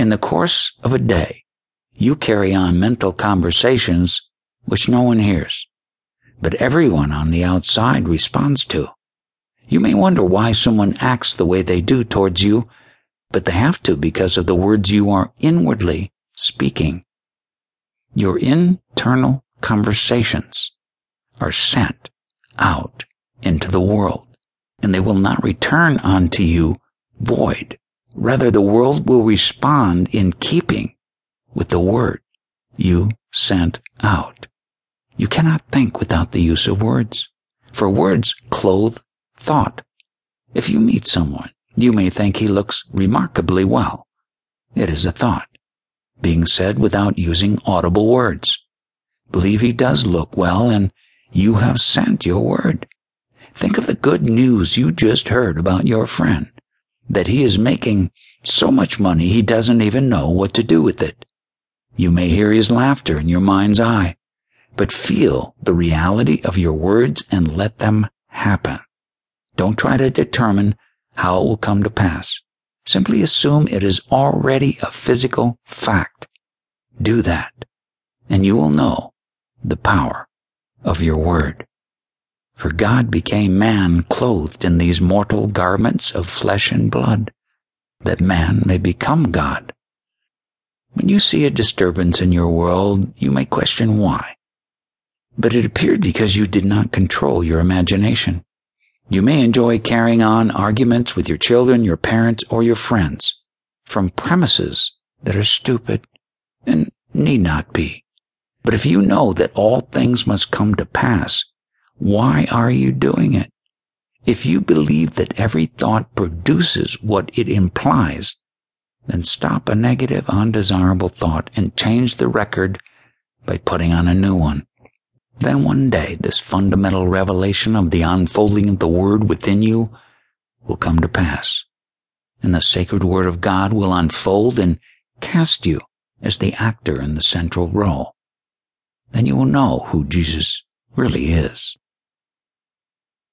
In the course of a day, you carry on mental conversations which no one hears, but everyone on the outside responds to. You may wonder why someone acts the way they do towards you, but they have to because of the words you are inwardly speaking. Your internal conversations are sent out into the world, and they will not return unto you void. Rather, the world will respond in keeping with the word you sent out. You cannot think without the use of words, for words clothe thought. If you meet someone, you may think he looks remarkably well. It is a thought, being said without using audible words. Believe he does look well, and you have sent your word. Think of the good news you just heard about your friend, that he is making so much money he doesn't even know what to do with it. You may hear his laughter in your mind's eye, but feel the reality of your words and let them happen. Don't try to determine how it will come to pass. Simply assume it is already a physical fact. Do that, and you will know the power of your word. For God became man clothed in these mortal garments of flesh and blood, that man may become God. When you see a disturbance in your world, you may question why. But it appeared because you did not control your imagination. You may enjoy carrying on arguments with your children, your parents, or your friends from premises that are stupid and need not be. But if you know that all things must come to pass, why are you doing it? If you believe that every thought produces what it implies, then stop a negative, undesirable thought and change the record by putting on a new one. Then one day, this fundamental revelation of the unfolding of the Word within you will come to pass, and the sacred Word of God will unfold and cast you as the actor in the central role. Then you will know who Jesus really is.